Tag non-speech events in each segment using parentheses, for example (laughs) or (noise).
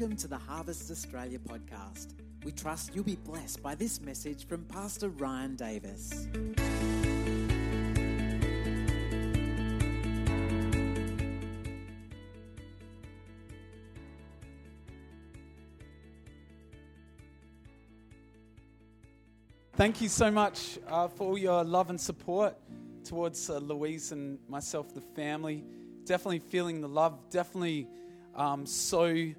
Welcome to the Harvest Australia podcast. We trust you'll be blessed by this message from Pastor Ryan Davis. Thank you so much uh, for all your love and support towards uh, Louise and myself, the family. Definitely feeling the love. Definitely um, so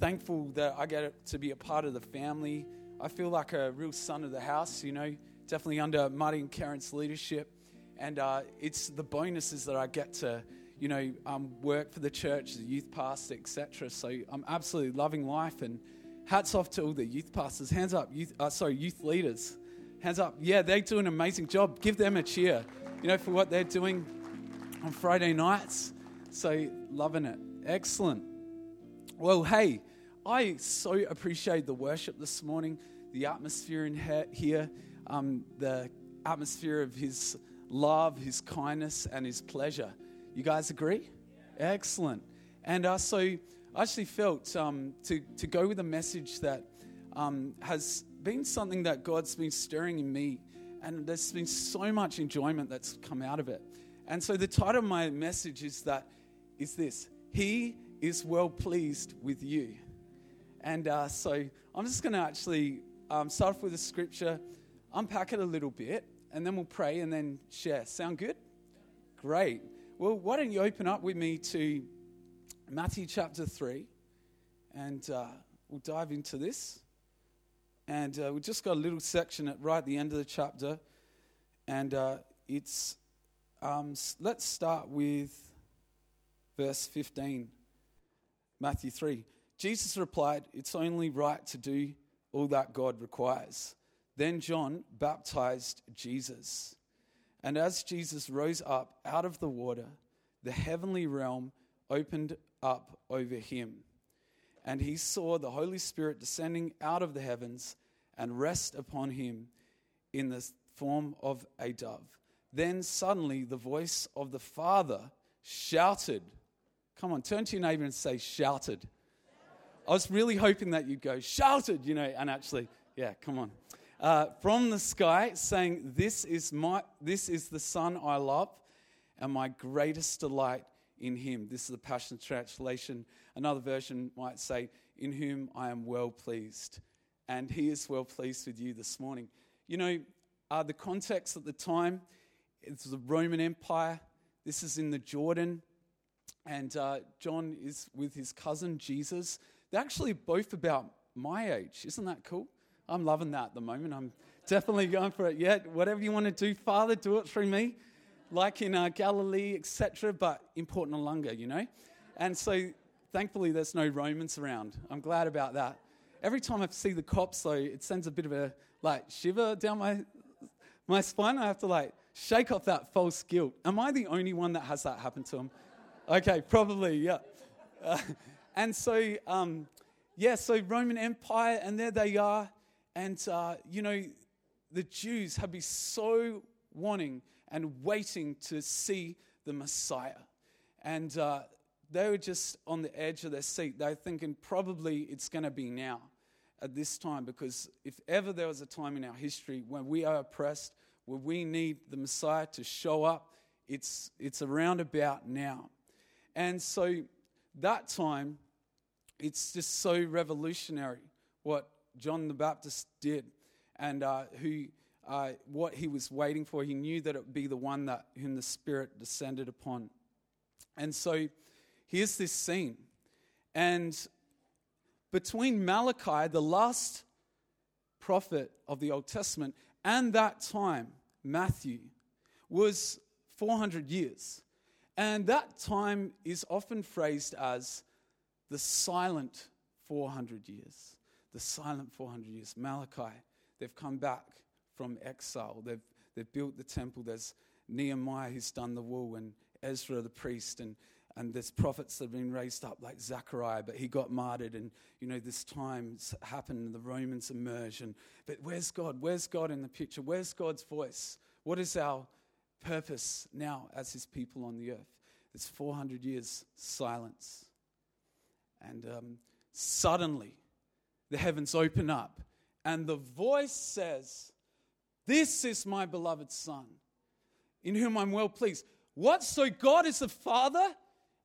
thankful that I get to be a part of the family. I feel like a real son of the house, you know, definitely under Marty and Karen's leadership. And uh, it's the bonuses that I get to, you know, um, work for the church, the youth pastor, etc. So I'm absolutely loving life. And hats off to all the youth pastors. Hands up, youth, uh, sorry, youth leaders. Hands up. Yeah, they do an amazing job. Give them a cheer, you know, for what they're doing on Friday nights. So loving it. Excellent. Well, hey, I so appreciate the worship this morning, the atmosphere in here, um, the atmosphere of His love, His kindness, and His pleasure. You guys agree? Yeah. Excellent. And uh, so I actually felt um, to, to go with a message that um, has been something that God's been stirring in me, and there's been so much enjoyment that's come out of it. And so the title of my message is that is this: He is well pleased with you. And uh, so I'm just going to actually um, start off with a scripture, unpack it a little bit, and then we'll pray and then share. Sound good? Great. Well, why don't you open up with me to Matthew chapter 3, and uh, we'll dive into this. And uh, we've just got a little section at right at the end of the chapter. And uh, it's, um, let's start with verse 15, Matthew 3. Jesus replied, It's only right to do all that God requires. Then John baptized Jesus. And as Jesus rose up out of the water, the heavenly realm opened up over him and he saw the Holy Spirit descending out of the heavens and rest upon him in the form of a dove. Then suddenly the voice of the Father shouted. Come on, turn to your neighbor and say, shouted. I was really hoping that you'd go, shouted, you know, and actually, yeah, come on. Uh, from the sky, saying, This is, my, this is the Son I love, and my greatest delight in him. This is the Passion Translation. Another version might say, In whom I am well pleased. And he is well pleased with you this morning. You know, uh, the context at the time, it's the Roman Empire. This is in the Jordan. And uh, John is with his cousin Jesus. They're actually both about my age. Isn't that cool? I'm loving that at the moment. I'm definitely going for it. Yeah, whatever you want to do, Father, do it through me like in uh, Galilee, etc., but in Port Noarlunga, you know? And so thankfully there's no Romans around. I'm glad about that. Every time I see the cops, though, it sends a bit of a like shiver down my my spine. I have to like shake off that false guilt. Am I the only one that has that happen to him? Okay, probably, yeah. Uh, (laughs) and so, um, yeah, so Roman Empire, and there they are. And, uh, you know, the Jews have been so wanting and waiting to see the Messiah. And uh, they were just on the edge of their seat. They were thinking, probably it's going to be now at this time, because if ever there was a time in our history when we are oppressed, where we need the Messiah to show up, it's, it's around about now. And so that time, it's just so revolutionary what John the Baptist did and uh, who uh, what he was waiting for. He knew that it would be the one that whom the Spirit descended upon. And so here's this scene. And between Malachi, the last prophet of the Old Testament, and that time, Matthew, was 400 years. And that time is often phrased as the silent 400 years. The silent 400 years. Malachi, they've come back from exile. They've, they've built the temple. There's Nehemiah who's done the wall, and Ezra the priest, and, and there's prophets that have been raised up like Zechariah, but he got martyred, and you know, this time's happened, the Romans emerge. And, but where's God? Where's God in the picture? Where's God's voice? What is our purpose now as his people on the earth? It's 400 years silence. And um, suddenly the heavens open up and the voice says, This is my beloved Son, in whom I'm well pleased. What? So God is the Father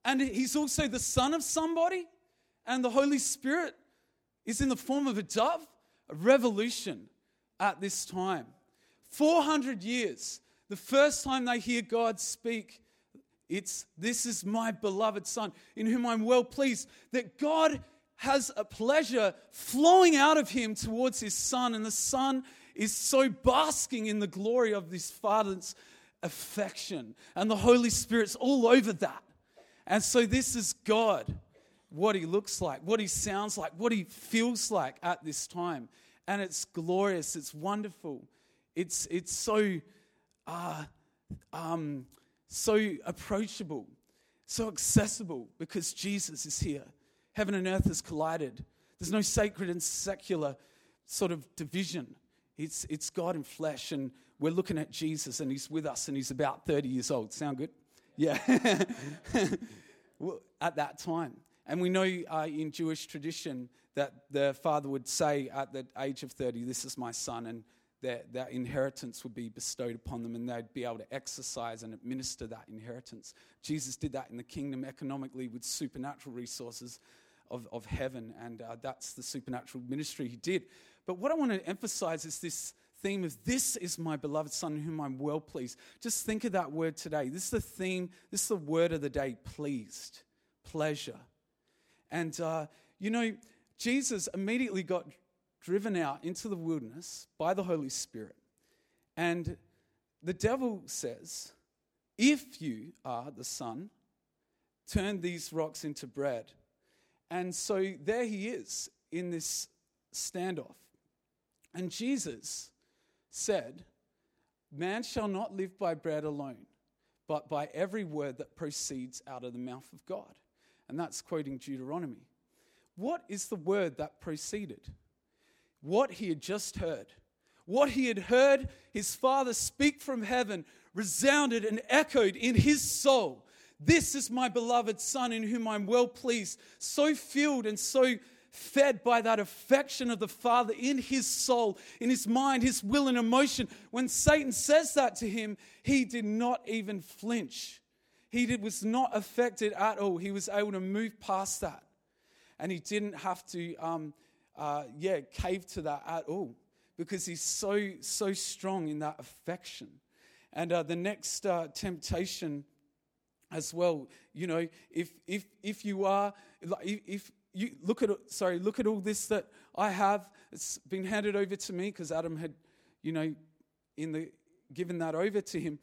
and He's also the Son of somebody? And the Holy Spirit is in the form of a dove? A revolution at this time. 400 years, the first time they hear God speak, it's this is my beloved Son, in whom I'm well pleased. That God has a pleasure flowing out of him towards his Son, and the Son is so basking in the glory of this Father's affection, and the Holy Spirit's all over that. And so, this is God, what he looks like, what he sounds like, what he feels like at this time. And it's glorious, it's wonderful, it's, it's so, uh, um, so approachable, so accessible because Jesus is here. Heaven and earth has collided. There's no sacred and secular sort of division. It's, it's God in flesh, and we're looking at Jesus, and He's with us, and He's about 30 years old. Sound good? Yeah. (laughs) at that time. And we know uh, in Jewish tradition that the father would say at the age of 30, This is my son, and that, that inheritance would be bestowed upon them and they'd be able to exercise and administer that inheritance. Jesus did that in the kingdom economically with supernatural resources of, of heaven, and uh, that's the supernatural ministry he did. But what I want to emphasize is this theme of this is my beloved son whom I'm well pleased. Just think of that word today. This is the theme, this is the word of the day pleased, pleasure. And, uh, you know, Jesus immediately got driven out into the wilderness by the Holy Spirit. And the devil says, If you are the Son, turn these rocks into bread. And so there he is in this standoff. And Jesus said, Man shall not live by bread alone, but by every word that proceeds out of the mouth of God. And that's quoting Deuteronomy. What is the word that proceeded? What he had just heard. What he had heard his father speak from heaven resounded and echoed in his soul this is my beloved Son in whom I'm well pleased. So filled and so fed by that affection of the Father in his soul, in his mind, his will, and emotion. When Satan says that to him, he did not even flinch. He did, was not affected at all. He was able to move past that. And he didn't have to, um, uh, yeah, cave to that at all because he's so, so strong in that affection. And uh, the next uh, temptation as well. You know, if if if you are if you look at sorry, look at all this that I have. It's been handed over to me because Adam had, you know, in the given that over to him.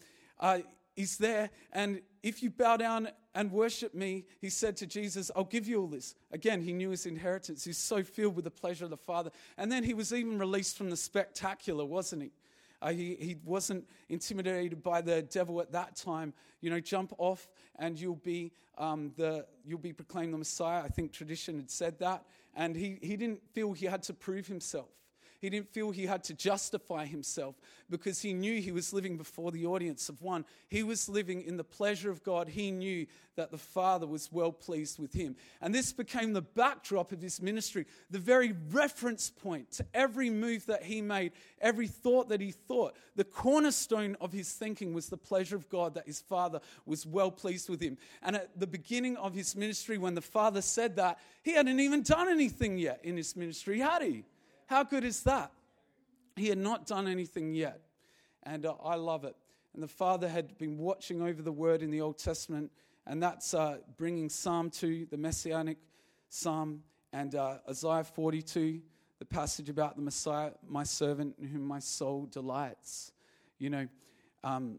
He's there, and if you bow down and worship me, he said to Jesus, I'll give you all this. Again, he knew his inheritance. He's so filled with the pleasure of the Father. And then he was even released from the spectacular, wasn't he? Uh, he, he wasn't intimidated by the devil at that time. You know, jump off and you'll be, um, the, you'll be proclaimed the Messiah. I think tradition had said that. And he, he didn't feel he had to prove himself. He didn't feel he had to justify himself because he knew he was living before the audience of one. He was living in the pleasure of God. He knew that the Father was well pleased with him. And this became the backdrop of his ministry, the very reference point to every move that he made, every thought that he thought. The cornerstone of his thinking was the pleasure of God that his Father was well pleased with him. And at the beginning of his ministry, when the Father said that, he hadn't even done anything yet in his ministry, had he? How good is that? He had not done anything yet. And uh, I love it. And the Father had been watching over the word in the Old Testament, and that's uh, bringing Psalm 2, the Messianic Psalm, and uh, Isaiah 42, the passage about the Messiah, my servant in whom my soul delights. You know, um,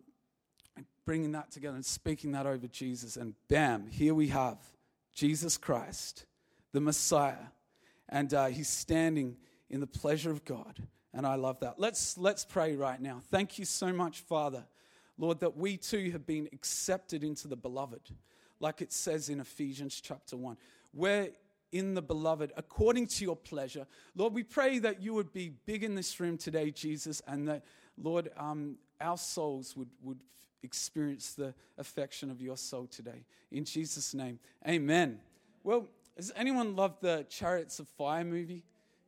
bringing that together and speaking that over Jesus, and bam, here we have Jesus Christ, the Messiah, and uh, he's standing in the pleasure of God. And I love that. Let's, let's pray right now. Thank you so much, Father, Lord, that we too have been accepted into the beloved, like it says in Ephesians chapter 1. We're in the beloved according to your pleasure. Lord, we pray that you would be big in this room today, Jesus, and that, Lord, um, our souls would, would experience the affection of your soul today. In Jesus' name, amen. Well, has anyone loved the Chariots of Fire movie?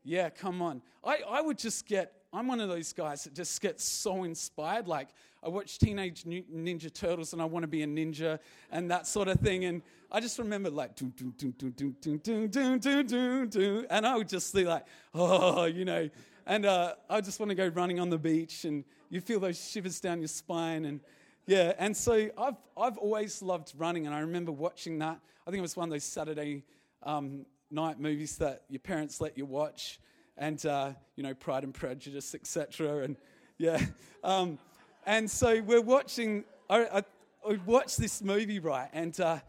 Yeah, come on. I, I would just get, I'm one of those guys that just gets so inspired. Like, I watch Teenage Ninja Turtles and I want to be a ninja and that sort of thing. And I just remember like, doo, doo, doo, doo, doo, doo, doo, doo, doo, doo, doo. and I would just be like, oh, you know. And uh, I just want to go running on the beach and you feel those shivers down your spine. And yeah, and so I've, I've always loved running. And I remember watching that. I think it was one of those Saturday um, night movies that your parents let you watch, and uh, you know Pride and Prejudice, etc. And yeah, um, and so we're watching. I, I, I watched this movie right, and uh,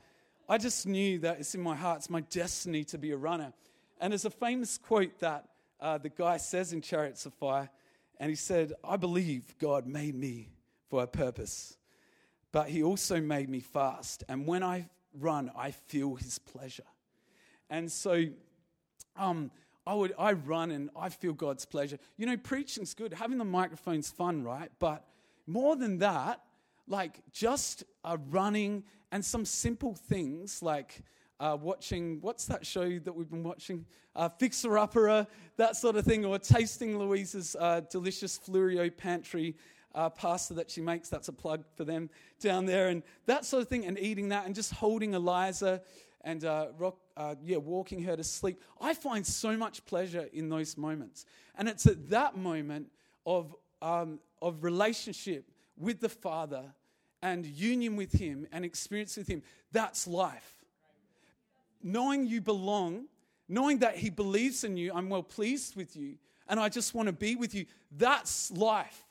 I just knew that it's in my heart. It's my destiny to be a runner. And there's a famous quote that uh, the guy says in Chariots of Fire, and he said, "I believe God made me for a purpose." But he also made me fast. And when I run, I feel his pleasure. And so um, I would I run and I feel God's pleasure. You know, preaching's good, having the microphone's fun, right? But more than that, like just uh, running and some simple things like uh, watching what's that show that we've been watching uh, fixer upper that sort of thing or tasting louise's uh, delicious Fleurieu pantry uh, pasta that she makes that's a plug for them down there and that sort of thing and eating that and just holding eliza and uh, rock, uh, yeah, walking her to sleep. I find so much pleasure in those moments. And it's at that moment of, um, of relationship with the Father and union with Him and experience with Him. That's life. Knowing you belong, knowing that He believes in you, I'm well pleased with you, and I just want to be with you. That's life.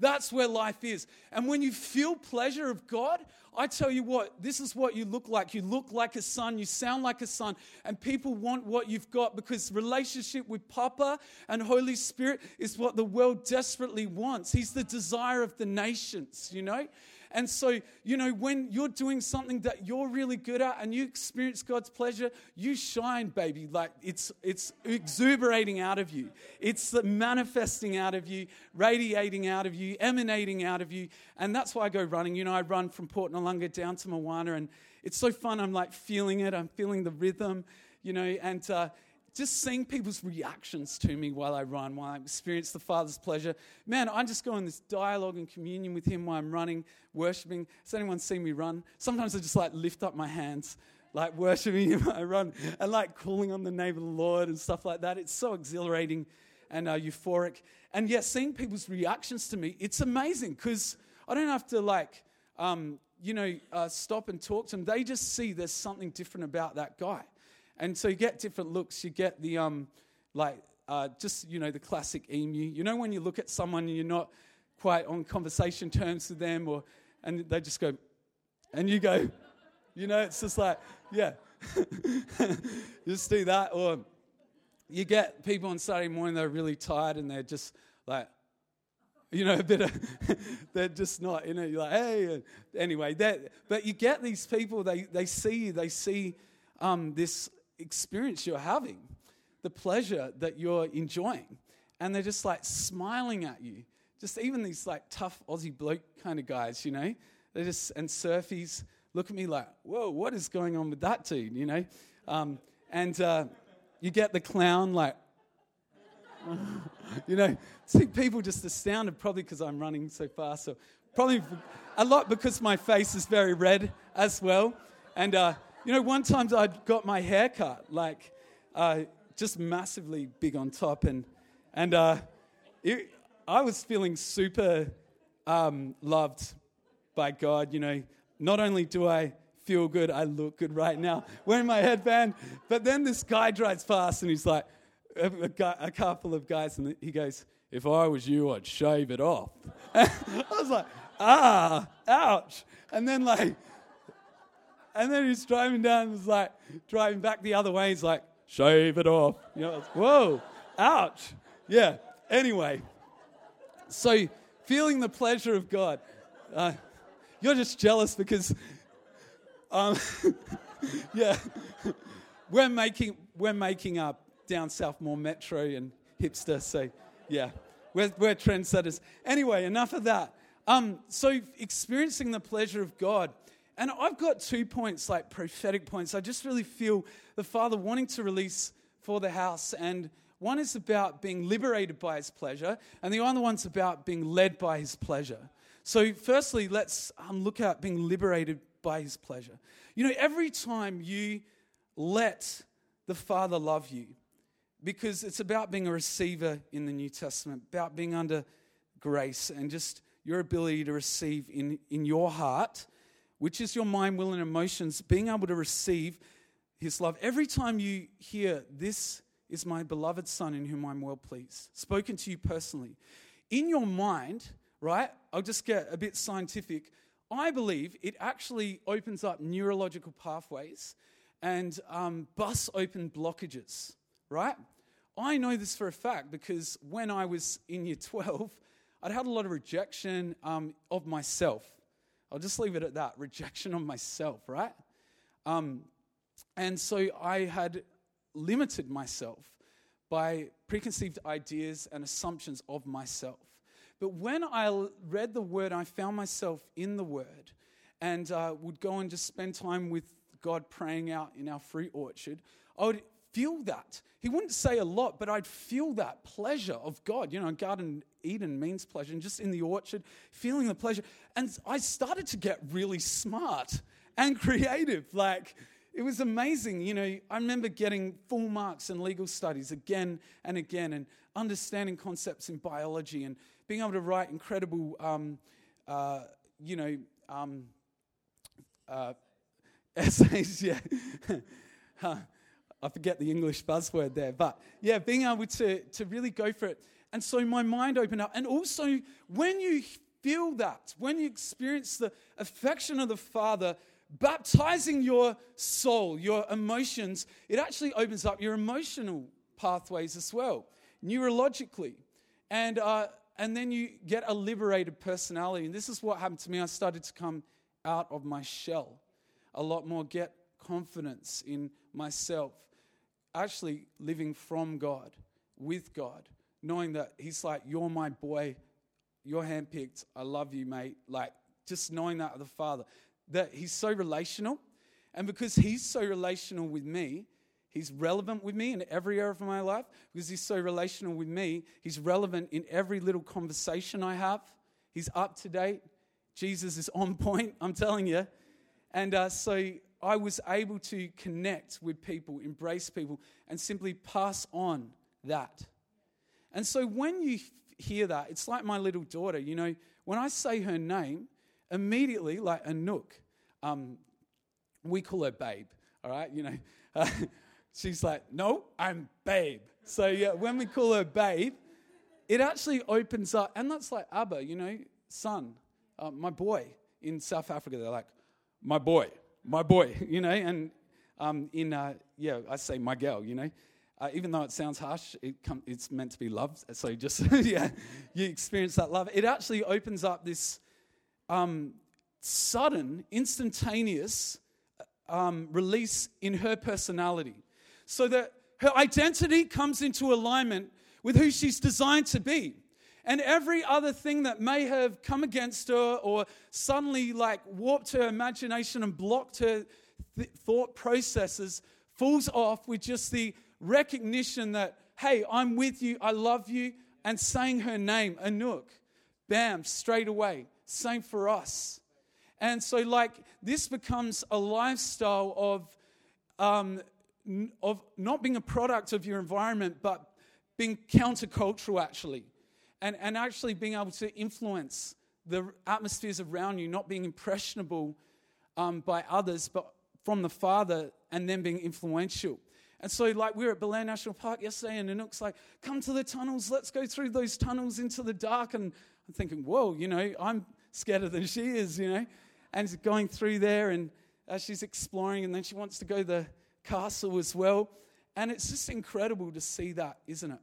That's where life is. And when you feel pleasure of God, I tell you what, this is what you look like. You look like a son, you sound like a son, and people want what you've got because relationship with Papa and Holy Spirit is what the world desperately wants. He's the desire of the nations, you know? And so, you know, when you're doing something that you're really good at and you experience God's pleasure, you shine, baby. Like it's it's exuberating out of you. It's manifesting out of you, radiating out of you, emanating out of you. And that's why I go running. You know, I run from Port Noarlunga down to Moana and it's so fun. I'm like feeling it. I'm feeling the rhythm, you know, and uh, just seeing people's reactions to me while I run, while I experience the Father's pleasure. Man, I just go in this dialogue and communion with Him while I'm running, worshiping. Has anyone seen me run? Sometimes I just like lift up my hands, like worshiping Him I run, and like calling on the name of the Lord and stuff like that. It's so exhilarating and uh, euphoric. And yet, seeing people's reactions to me, it's amazing because I don't have to like, um, you know, uh, stop and talk to them. They just see there's something different about that guy. And so you get different looks. You get the, um, like, uh, just, you know, the classic emu. You know, when you look at someone and you're not quite on conversation terms with them, or, and they just go, and you go, you know, it's just like, yeah, (laughs) just do that. Or you get people on Saturday morning, they're really tired and they're just like, you know, a bit of, (laughs) they're just not, you know, you're like, hey, anyway, that, but you get these people, they, they see you, they see um, this experience you're having, the pleasure that you're enjoying. And they're just like smiling at you. Just even these like tough Aussie bloke kind of guys, you know? They just, and surfies look at me like, whoa, what is going on with that dude, you know? Um, and uh, you get the clown like, (laughs) you know, see people just astounded, probably because I'm running so fast, or probably a lot because my face is very red as well. And uh, you know, one time I got my hair cut, like uh, just massively big on top, and and uh, it, I was feeling super um, loved by God. You know, not only do I feel good, I look good right now (laughs) wearing my headband, but then this guy drives past and he's like, a, guy, a couple of guys, and he goes, "If I was you, I'd shave it off." (laughs) I was like, "Ah, ouch!" And then like and then he's driving down, he's like driving back the other way. He's like, shave it off. You know, whoa, ouch. Yeah. Anyway, so feeling the pleasure of God. Uh, you're just jealous because, um, (laughs) yeah, we're making we're making up down south more metro and hipster. So, yeah, we're, we're trendsetters. Anyway, enough of that. Um, so experiencing the pleasure of God And I've got two points, like prophetic points. I just really feel the Father wanting to release for the house. And one is about being liberated by his pleasure, and the other one's about being led by his pleasure. So, firstly, let's um, look at being liberated by his pleasure. You know, every time you let the Father love you, because it's about being a receiver in the New Testament, about being under grace and just your ability to receive in, in your heart, which is your mind, will, and emotions, being able to receive his love. Every time you hear, This is my beloved Son in whom I'm well pleased, spoken to you personally, in your mind, right? I'll just get a bit scientific. I believe it actually opens up neurological pathways and um, bus open blockages, right? I know this for a fact because when I was in year (laughs) 12, I'd had a lot of rejection um, of myself. I'll just leave it at that rejection of myself, right? Um, and so I had limited myself by preconceived ideas and assumptions of myself. But when I read the word, I found myself in the word and uh, would go and just spend time with God praying out in our fruit orchard. I would feel that. He wouldn't say a lot, but I'd feel that pleasure of God. You know, Garden Eden means pleasure, and just in the orchard, feeling the pleasure. And I started to get really smart and (laughs) creative. Like, it was amazing. You know, I remember getting full marks in legal studies again and again and understanding concepts in biology and being able to write incredible, um, uh, you know, um, uh, (laughs) essays. Yeah. (laughs) I forget the English buzzword there, but yeah, being able to, to really go for it. And so my mind opened up. And also, when you feel that, when you experience the affection of the Father, baptizing your soul, your emotions, it actually opens up your emotional pathways as well, neurologically. And, uh, and then you get a liberated personality. And this is what happened to me. I started to come out of my shell a lot more, get confidence in myself, actually living from God, with God, knowing that He's like, You're my boy, you're handpicked, I love you, mate. Like, just knowing that of the Father that he's so relational. And because he's so relational with me, he's relevant with me in every area of my life. Because he's so relational with me, he's relevant in every little conversation I have. He's up to date. Jesus is on (laughs) point, I'm telling you. And uh, so I was able to connect with people, embrace people, and simply pass on that. And so when you hear that, it's like my little daughter. You know, when I say her name, immediately, like Anouk, um, we call her Babe, all right? You know, uh, (laughs) she's like, no, I'm Babe. So, yeah, when we call her Babe, it actually opens up, and that's like Abba, you know, son, uh, my boy. In South Africa, they're like, my boy, my boy, (laughs) you know, and um, in, uh, yeah, I say my girl, you know. Uh, even though it sounds harsh, it com- it's meant to be love. So just, (laughs) yeah, you experience that love. It actually opens up this um, sudden, instantaneous um, release in her personality so that her identity comes into alignment with who she's designed to be. And every other thing that may have come against her or suddenly like warped her imagination and blocked her th- thought processes falls off with just the recognition that, hey, I'm with you, I love you, and saying her name, Anouk. Bam, straight away. Same for us. And so, like, this becomes a lifestyle of, um, of not being a product of your environment, but being countercultural, actually. And, and actually being able to influence the atmospheres around you, not being impressionable um, by others, but from the Father, and then being influential. And so, like, we were at Belair National Park yesterday, and Anouk's like, come to the tunnels, let's go through those tunnels into the dark. And I'm thinking, whoa, you know, I'm scared than she is, you know. And going through there, and as she's exploring, and then she wants to go to the castle as well. And it's just incredible to see that, isn't it?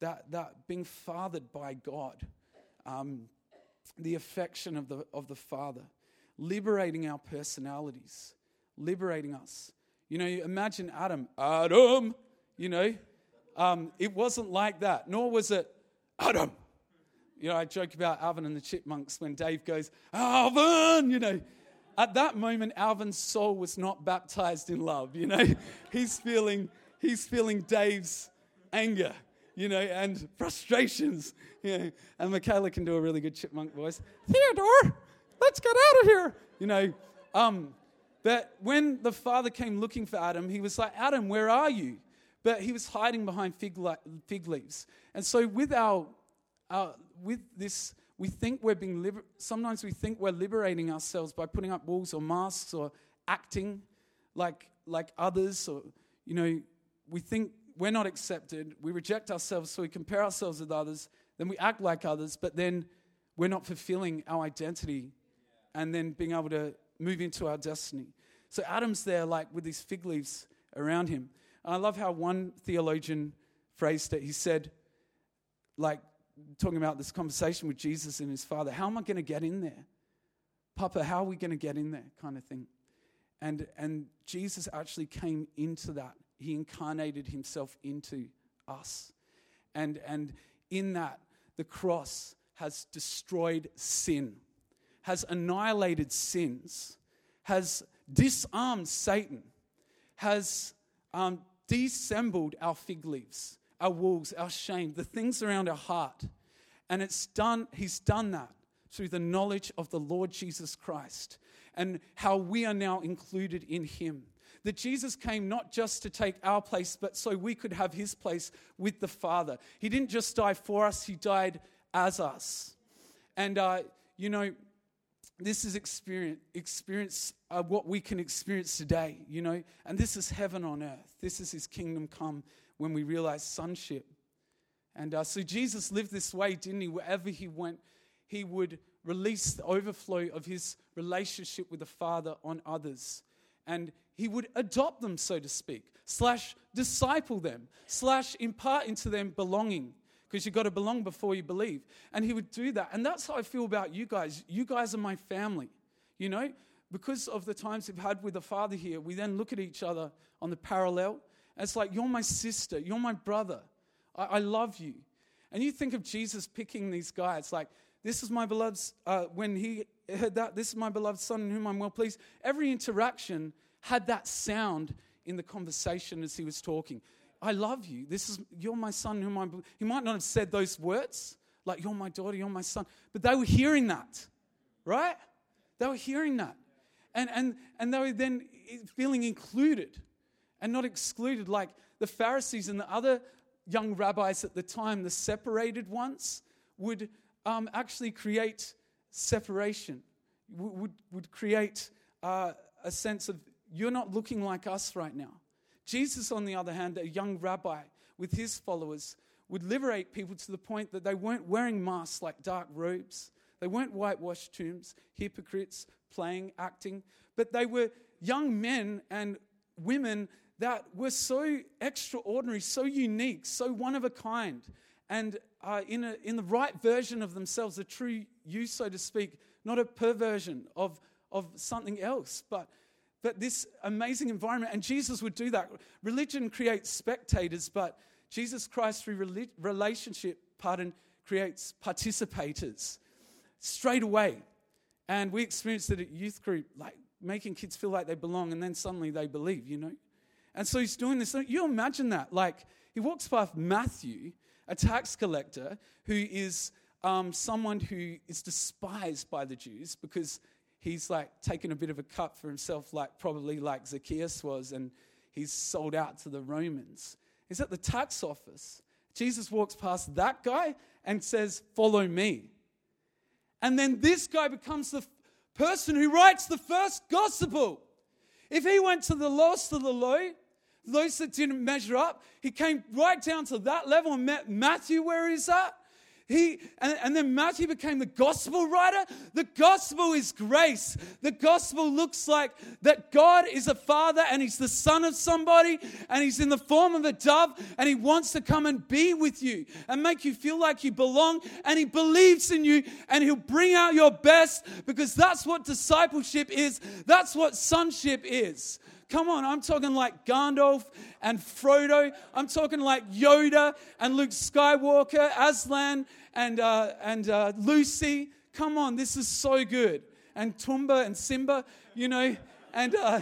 That, that being fathered by God, um, the affection of the, of the Father, liberating our personalities, liberating us. You know, imagine Adam, Adam, you know, um, it wasn't like that, nor was it Adam, you know, I joke about Alvin and the Chipmunks when Dave goes, Alvin, you know, at that moment, Alvin's soul was not baptized in love. You know, (laughs) he's feeling, he's feeling Dave's anger, you know, and frustrations. (laughs) You know, and Michaela can do a really good chipmunk voice. Theodore, let's get out of here. You know, um, that when the father came looking for Adam, he was like, Adam, where are you? But he was hiding behind fig, fig leaves. And so with our, our with this we think we're being liber- sometimes we think we're liberating ourselves by putting up walls or masks or acting like like others or you know we think we're not accepted we reject ourselves so we compare ourselves with others then we act like others but then we're not fulfilling our identity and then being able to move into our destiny so adam's there like with these fig leaves around him and i love how one theologian phrased it he said like talking about this conversation with Jesus and his father. How am I going to get in there? Papa, how are we going to get in there? Kind of thing. And, and Jesus actually came into that. He incarnated himself into us. And, and in that, the cross has destroyed sin, has annihilated sins, has disarmed Satan, has um, dissembled our fig leaves our wolves, our shame, the things around our heart. And it's done, he's done that through the knowledge of the Lord Jesus Christ and how we are now included in him. That Jesus came not just to take our place, but so we could have his place with the Father. He didn't just die for us, he died as us. And, uh, you know, this is experience, experience uh, what we can experience today, you know, and this is heaven on earth. This is his kingdom come when we realize sonship. And uh, so Jesus lived this way, didn't he? Wherever he went, he would release the overflow of his relationship with the Father on others. And he would adopt them, so to speak, slash disciple them, slash impart into them belonging. Because you've got to belong before you believe. And he would do that. And that's how I feel about you guys. You guys are my family. You know, because of the times we've had with the Father here, we then look at each other on the parallel it's like, you're my sister, you're my brother. I, I love you. And you think of Jesus picking these guys, like, this is my beloved, uh, when he (laughs) that, this is my beloved son in whom I'm well pleased. Every interaction had that sound in the conversation as he was talking. I love you. This is, you're my son whom I'm, he might not have said those words, like, you're my daughter, you're my son, but they were hearing that, right? They were hearing that. And, and, and they were then feeling included and not excluded like the Pharisees and the other young rabbis at the time, the separated ones, would um, actually create separation, would, would create uh, a sense of, you're not looking like us right now. Jesus, on the other hand, a young rabbi with his followers, would liberate people to the point that they weren't wearing masks like dark robes. They weren't whitewashed tombs, hypocrites, playing, acting, but they were young men and women that were so extraordinary, so unique, so one of a kind, and uh, in, a, in the right version of themselves, a true you, so to speak, not a perversion of, of something else, but, but this amazing environment. And Jesus would do that. Religion creates spectators, but Jesus Christ, through relationship, pardon, creates participators straight away. And we experienced it at youth group, like making kids feel like they belong, and then suddenly they believe, you know? And so he's doing this. You imagine that. Like, he walks past Matthew, a tax collector, who is um, someone who is despised by the Jews because he's like taken a bit of a cut for himself, like probably like Zacchaeus was, and he's sold out to the Romans. He's at the tax office. Jesus walks past that guy and says, Follow me. And then this guy becomes the person who writes the first gospel. If he went to the lowest of the low, those that didn't measure up. He came right down to that level and met Matthew where he's at. He, and, and, then Matthew became the gospel writer. The gospel is grace. The gospel looks like that God is a father and he's the son of somebody and he's in the form of a dove and he wants to come and be with you and make you feel like you belong and he believes in you and he'll bring out your best because that's what discipleship is. That's what sonship is. Come on, I'm talking like Gandalf and Frodo. I'm talking like Yoda and Luke Skywalker, Aslan and, uh, and uh, Lucy. Come on, this is so good. and Tumba and Simba, you know, and uh,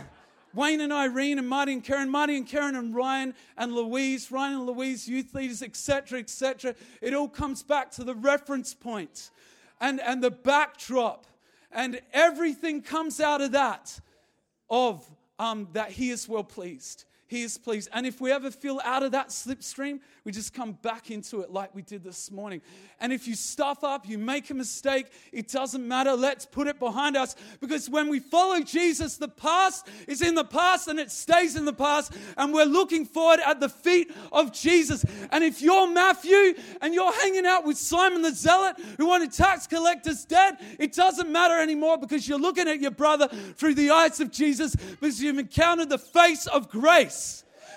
Wayne and Irene and Marty and Karen, Marty and Karen and Ryan and Louise, Ryan and Louise, youth leaders, etc., etc. It all comes back to the reference point and, and the backdrop. And everything comes out of that of um, that he is well pleased. He is pleased. And if we ever feel out of that slipstream, we just come back into it like we did this morning. And if you stuff up, you make a mistake, it doesn't matter. Let's put it behind us because when we follow Jesus, the past is in the past and it stays in the past. And we're looking forward at the feet of Jesus. And if you're Matthew and you're hanging out with Simon the Zealot who wanted tax collectors dead, it doesn't matter anymore because you're looking at your brother through the eyes of Jesus because you've encountered the face of grace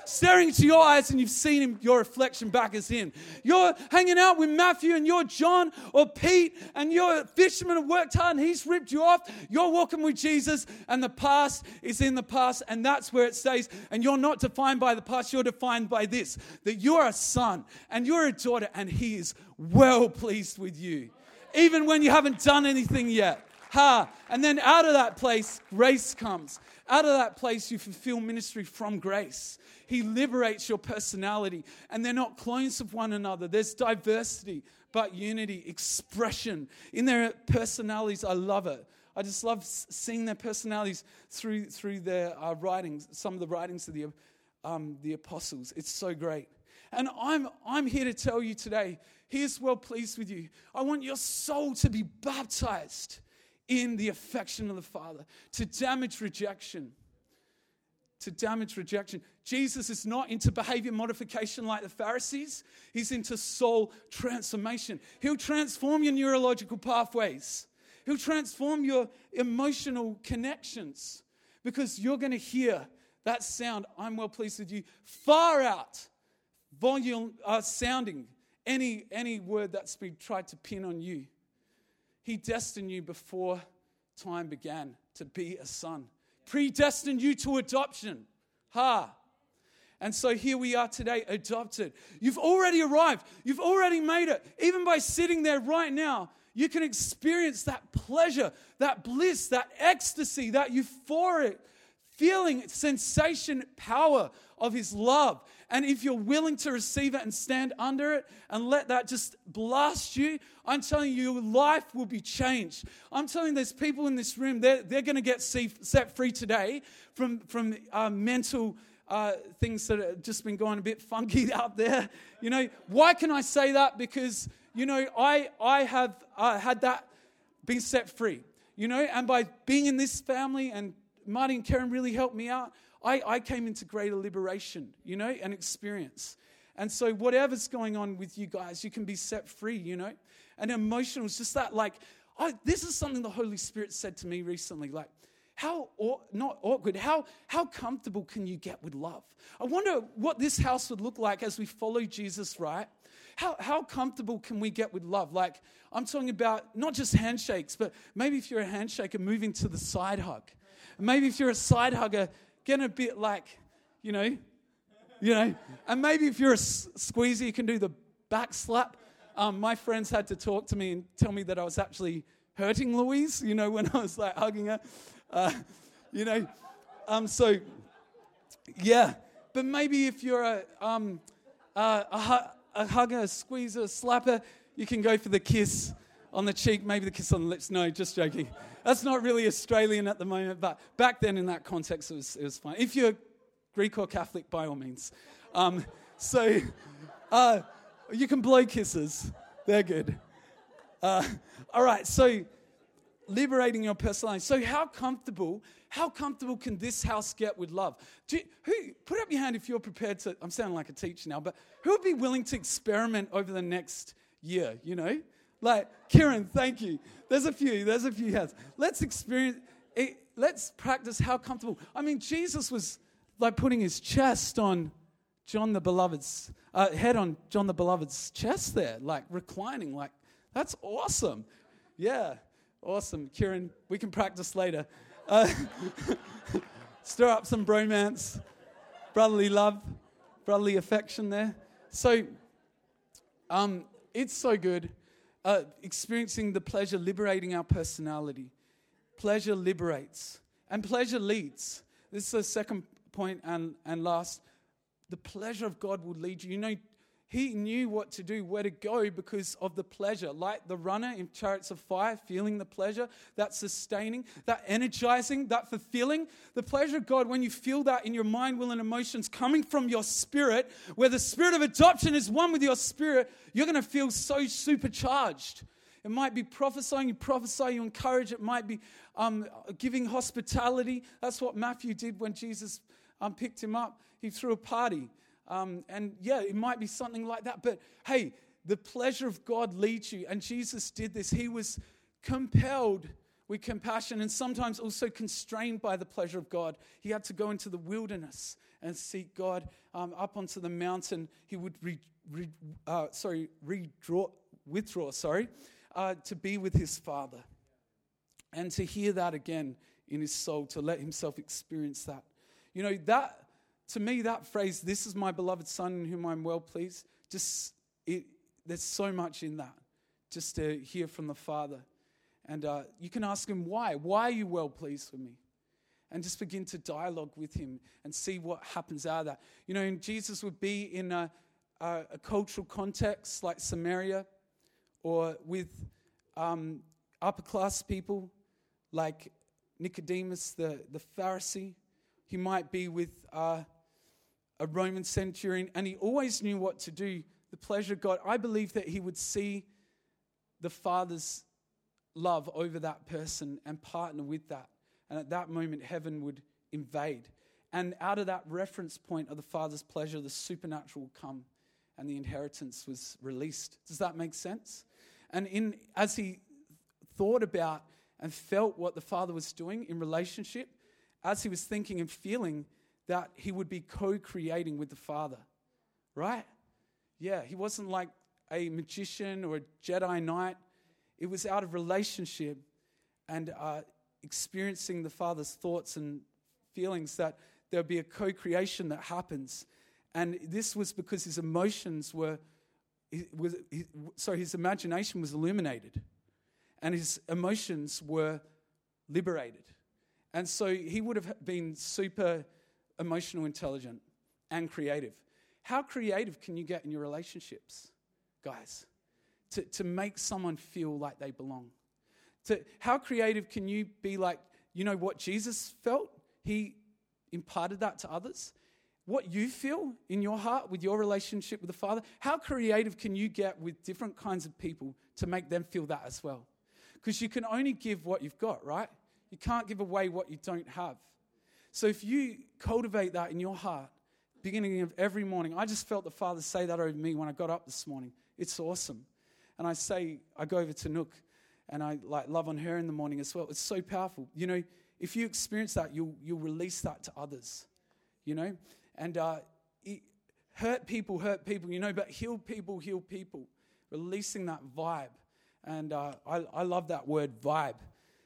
staring into your eyes and you've seen him, your reflection back as him. You're hanging out with Matthew and you're John or Pete and you're a fisherman and worked hard and he's ripped you off. You're walking with Jesus and the past is in the past and that's where it stays. And you're not defined by the past, you're defined by this that you're a son and you're a daughter and he is well pleased with you, even when you haven't done anything yet. Ha! And then out of that place, grace comes. Out of that place, you fulfill ministry from grace. He liberates your personality, and they're not clones of one another. There's diversity, but unity, expression in their personalities. I love it. I just love seeing their personalities through, through their uh, writings, some of the writings of the, um, the apostles. It's so great. And I'm, I'm here to tell you today, He is well pleased with you. I want your soul to be baptized in the affection of the Father, to damage rejection to damage rejection. Jesus is not into behavior modification like the Pharisees, he's into soul transformation. He'll transform your neurological pathways, he'll transform your emotional connections because you're going to hear that sound, I'm well pleased with you, far out volume uh, sounding any, any word that's been tried to pin on you. He destined you before time began to be a son predestined you to adoption. Ha. And so here we are today, adopted. You've already arrived. You've already made it. Even by sitting there right now, you can experience that pleasure, that bliss, that ecstasy, that euphoric feeling, sensation, power of His love. And if you're willing to receive it and stand under it and let that just blast you, I'm telling you, your life will be changed. I'm telling there's people in this room, they're, they're going to get set free today from, from uh, mental uh, things that have just been going a bit funky (laughs) out there. You know, why can I say that? Because, you know, I, I have uh, had that being set free, you know, and by being in this family and Marty and Karen really helped me out. I, I came into greater liberation, you know, and experience. And so, whatever's going on with you guys, you can be set free, you know. And emotional is just that, like, I, this is something the Holy Spirit said to me recently. Like, how not awkward how how comfortable can you get with love i wonder what this house would look like as we follow jesus right how, how comfortable can we get with love like i'm talking about not just handshakes but maybe if you're a handshaker moving to the side hug maybe if you're a side hugger getting a bit like, you know, you know. And maybe if you're a squeezer, you can do the back slap. Um, my friends had to talk to me and tell me that I was actually hurting Louise, you know, (laughs) when I was like hugging her, uh, you know. Um, so, yeah. But maybe if you're a, um, uh, a, a hugger, a squeezer, a slapper, you can go for the kiss on the cheek, maybe the kiss on the lips. No, just joking. That's not really Australian at the moment, but back then in that context, it was, it was fine. If you're Greek or Catholic, by all means. Um, so uh, you can blow kisses, they're good. Uh, all right, so liberating your personality. So, how comfortable, how comfortable can this house get with love? You, who, put up your hand if you're prepared to. I'm sounding like a teacher now, but who would be willing to experiment over the next year? You know, like, Kieran, thank you. There's a few, there's a few hands. Let's experience, it, let's practice how comfortable. I mean, Jesus was like putting his chest on John the Beloved's, uh, head on John the Beloved's chest there, like reclining, like, that's awesome. Yeah, awesome. Kieran, we can practice later. Uh, (laughs) stir up some bromance, brotherly love, brotherly affection there. So, um, it's so good uh, experiencing the pleasure, liberating our personality. pleasure liberates, and pleasure leads. This is the second point and, and last. The pleasure of God will lead you. You know, he knew what to do, where to go because of the pleasure. Like the runner in Chariots of Fire, feeling the pleasure, that sustaining, that energizing, that fulfilling. The pleasure of God, when you feel that in your mind, will, and emotions coming from your spirit, where the spirit of adoption is one with your spirit, you're going to feel so supercharged. It might be prophesying, you prophesy, you encourage. It might be um, giving hospitality. That's what Matthew did when Jesus um, picked him up. He threw a party. Um, and yeah, it might be something like that. But hey, the pleasure of God leads you. And Jesus did this. He was compelled with compassion and sometimes also constrained by the pleasure of God. He had to go into the wilderness and seek God. Um, up onto the mountain, he would re, re, uh, sorry, redraw, withdraw, sorry, uh, to be with his Father. And to hear that again in his soul, to let himself experience that. You know, that to me, that phrase, this is my beloved son in whom I'm well pleased, just it, there's so much in that just to hear from the Father. And uh, you can ask him why. Why are you well pleased with me? And just begin to dialogue with him and see what happens out of that. You know, Jesus would be in a, a, a cultural context like Samaria or with um, upper class people like Nicodemus, the, the Pharisee. He might be with uh, a Roman centurion, and he always knew what to do. The pleasure of God. I believe that he would see the Father's love over that person and partner with that. And at that moment, heaven would invade. And out of that reference point of the Father's pleasure, the supernatural would come and the inheritance was released. Does that make sense? And in, as he thought about and felt what the Father was doing in relationship, as he was thinking and feeling, that he would be co creating with the Father, right? Yeah, he wasn't like a magician or a Jedi Knight. It was out of relationship and uh, experiencing the Father's thoughts and feelings that there would be a co creation that happens. And this was because his emotions were, was, sorry, his imagination was illuminated and his emotions were liberated. And so he would have been super emotional intelligent, and creative. How creative can you get in your relationships, guys, to, to make someone feel like they belong? To, how creative can you be like, you know what Jesus felt? He imparted that to others. What you feel in your heart with your relationship with the Father, how creative can you get with different kinds of people to make them feel that as well? Because you can only give what you've got, right? You can't give away what you don't have. So if you cultivate that in your heart, beginning of every morning, I just felt the Father say that over me when I got up this morning. It's awesome. And I say, I go over to Nook and I like love on her in the morning as well. It's so powerful. You know, if you experience that, you'll, you'll release that to others, you know? And uh, it, hurt people, hurt people, you know, but heal people, heal people. Releasing that vibe. And uh, I, I love that word, vibe.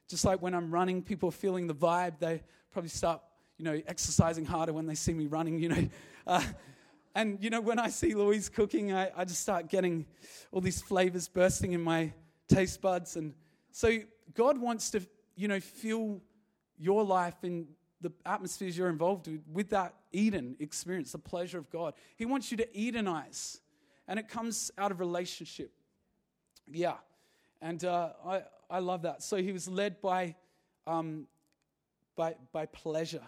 Just like when I'm running, people are feeling the vibe, they probably start you know, exercising harder when they see me running, you know. (laughs) Uh, and, you know, when I see Louise cooking, I, I just start getting all these flavors bursting in my taste buds. And so God wants to, you know, fill your life in the atmospheres you're involved with, with that Eden experience, the pleasure of God. He wants you to Edenize, and it comes out of relationship. Yeah. And uh, I, I love that. So he was led by, um, by, by pleasure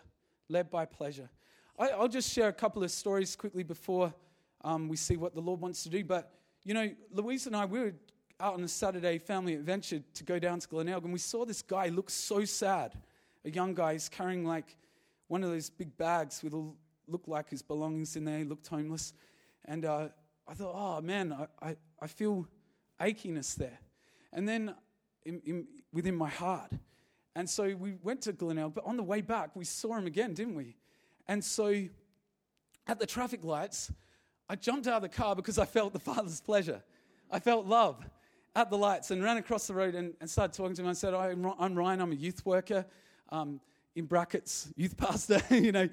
led by pleasure. I, will just share a couple of stories quickly before um, we see what the Lord wants to do. But, you know, Louise and I, we were out on a Saturday family adventure to go down to Glenelg, and we saw this guy look so sad. A young guy, he's carrying like one of those big bags with all, looked like his belongings in there. He looked homeless. And uh, I thought, oh man, I, I, I, feel achiness there. And then in, in, within my heart, and so we went to Glenelg, but on the way back, we saw him again, didn't we? And so at the traffic lights, I jumped out of the car because I felt the Father's pleasure. I felt love at the lights and ran across the road and, and started talking to him. I said, I'm Ryan, I'm a youth worker, um, in brackets, youth (laughs) pastor, (laughs) you know,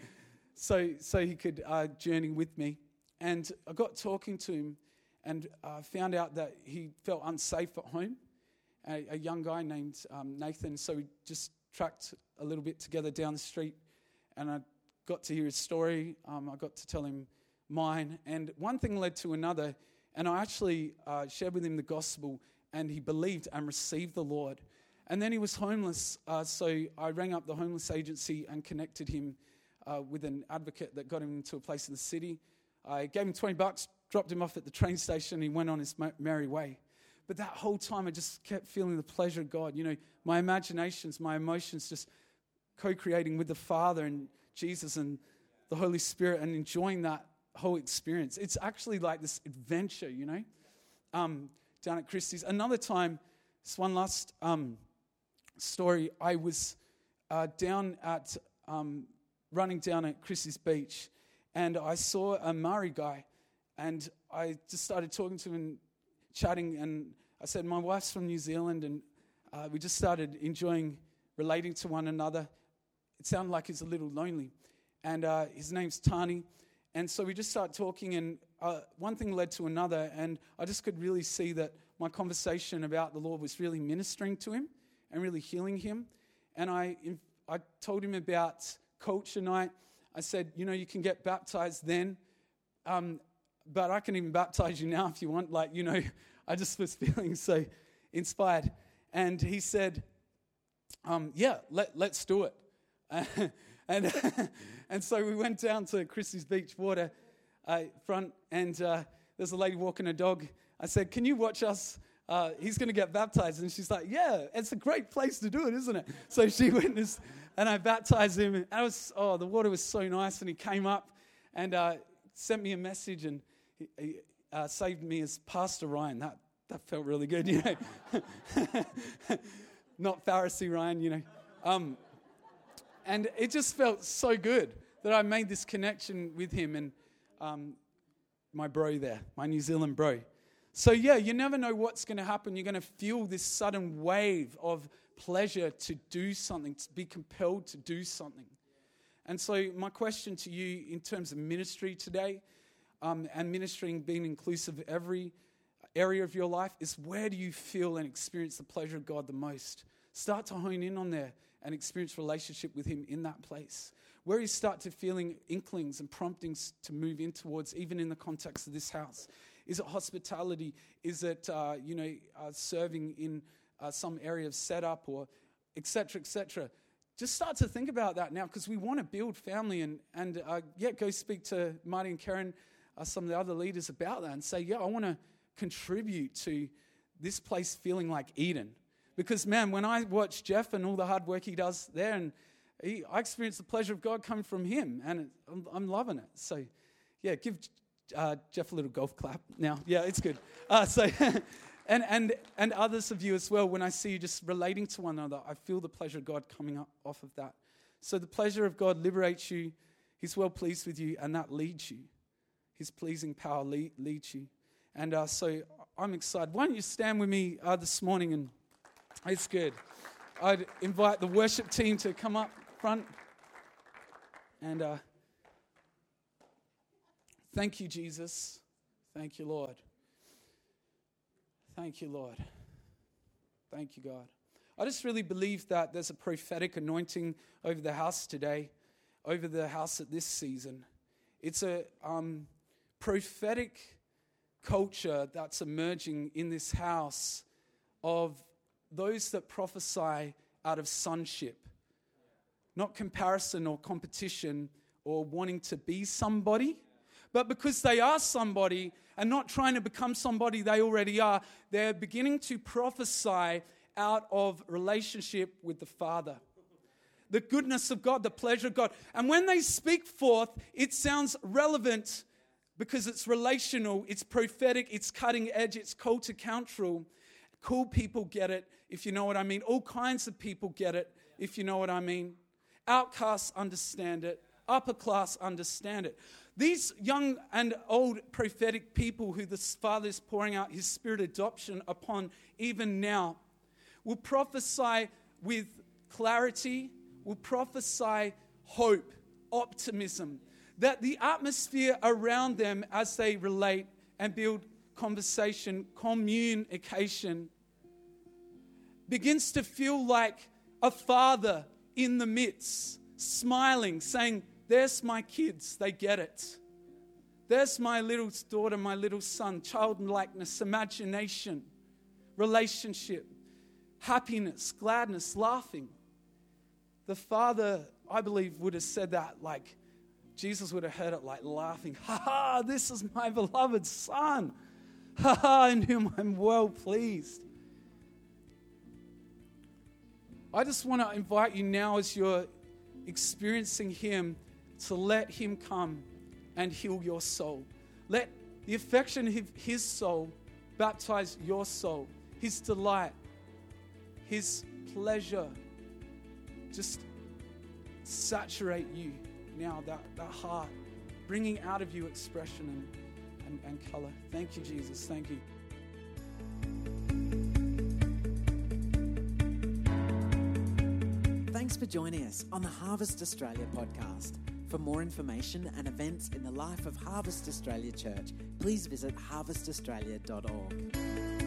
so, so he could uh, journey with me. And I got talking to him and uh, found out that he felt unsafe at home a, a young guy named um, Nathan. So we just tracked a little bit together down the street, and I got to hear his story. Um, I got to tell him mine, and one thing led to another. And I actually uh, shared with him the gospel, and he believed and received the Lord. And then he was homeless, uh, so I rang up the homeless agency and connected him uh, with an advocate that got him into a place in the city. I gave him 20 bucks, dropped him off at the train station, and he went on his merry way. But that whole time, I just kept feeling the pleasure of God. You know, my imaginations, my emotions just co creating with the Father and Jesus and the Holy Spirit and enjoying that whole experience. It's actually like this adventure, you know, um, down at Christie's. Another time, this one last um, story, I was uh, down at, um, running down at Christie's Beach, and I saw a Maori guy, and I just started talking to him and chatting, and I said, My wife's from New Zealand, and uh, we just started enjoying relating to one another. It sounded like he's a little lonely. And uh, his name's Tani. And so we just started talking, and uh, one thing led to another, and I just could really see that my conversation about the Lord was really ministering to him and really healing him. And I, I told him about culture night. I said, you know, you can get baptized then, um, but I can even baptize you now if you want. Like, you know, I just was (laughs) feeling so inspired. And he said, um, yeah, let, let's do it. (laughs) and, (laughs) and so we went down to Christie's Beach water uh, front, and uh, there's a lady walking a dog. I said, Can you watch us? Uh, he's going to get baptized. And she's like, Yeah, it's a great place to do it, isn't it? So she witnessed, and I baptized him. And I was, oh, the water was so nice. And he came up and uh, sent me a message and he uh, saved me as Pastor Ryan. That, that felt really good, you know. (laughs) Not Pharisee Ryan, you know. Um, and it just felt so good that I made this connection with him and um, my bro there, my New Zealand bro. So, yeah, you never know what's going to happen. You're going to feel this sudden wave of pleasure to do something, to be compelled to do something. And so, my question to you in terms of ministry today, um, and ministering being inclusive of every area of your life, is where do you feel and experience the pleasure of God the most? Start to hone in on there and experience relationship with Him in that place. Where you start to feeling inklings and promptings to move in towards, even in the context of this house. Is it hospitality? Is it uh, you know uh, serving in uh, some area of setup or etc. etc. Just start to think about that now because we want to build family and and uh, yeah, go speak to Marty and Karen, uh, some of the other leaders about that and say yeah, I want to contribute to this place feeling like Eden because, man, when I watch Jeff and all the hard work he does there, and he, I experience the pleasure of God coming from him, and it, I'm, I'm, loving it. So, yeah, give uh, Jeff a little golf clap now. Yeah, it's good. Uh, so, (laughs) and, and, and others of you as well, when I see you just relating to one another, I feel the pleasure of God coming up off of that. So, the pleasure of God liberates you, He's well pleased with you, and that leads you. His pleasing power lead, leads you. And uh, so, I'm excited. Why don't you stand with me uh, this morning and it's good. I'd invite the worship team to come up front. And uh, thank you, Jesus. Thank you, Lord. Thank you, Lord. Thank you, God. I just really believe that there's a prophetic anointing over the house today, over the house at this season. It's a um, prophetic culture that's emerging in this house of those that prophesy out of sonship, not comparison or competition or wanting to be somebody, but because they are somebody and not trying to become somebody they already are, they're beginning to prophesy out of relationship with the Father. The goodness of God, the pleasure of God. And when they speak forth, it sounds relevant because it's relational, it's prophetic, it's cutting edge, it's culture-counteral. Cool people get it, if you know what I mean. All kinds of people get it, if you know what I mean. Outcasts understand it, upper class understand it. These young and old prophetic people who the Father is pouring out His Spirit adoption upon even now will prophesy with clarity, will prophesy hope, optimism, that the atmosphere around them as they relate and build conversation, communication begins to feel like a father in the midst, smiling, saying, There's my kids, they get it. There's my little daughter, my little son, childlikeness, imagination, relationship, happiness, gladness, laughing. The father, I believe, would have said that like Jesus would have heard it like laughing, ha ha, this is my beloved son, ha ha, in whom I'm well pleased. I just want to invite you now as you're experiencing Him to let Him come and heal your soul. Let the affection of His soul baptize your soul, His delight, His pleasure. Just saturate you now, that, that heart, bringing out of you expression and, and, and color. Thank you, Jesus. Thank you. Thanks for joining us on the Harvest Australia podcast. For more information and events in the life of Harvest Australia Church, please visit harvestaustralia.org.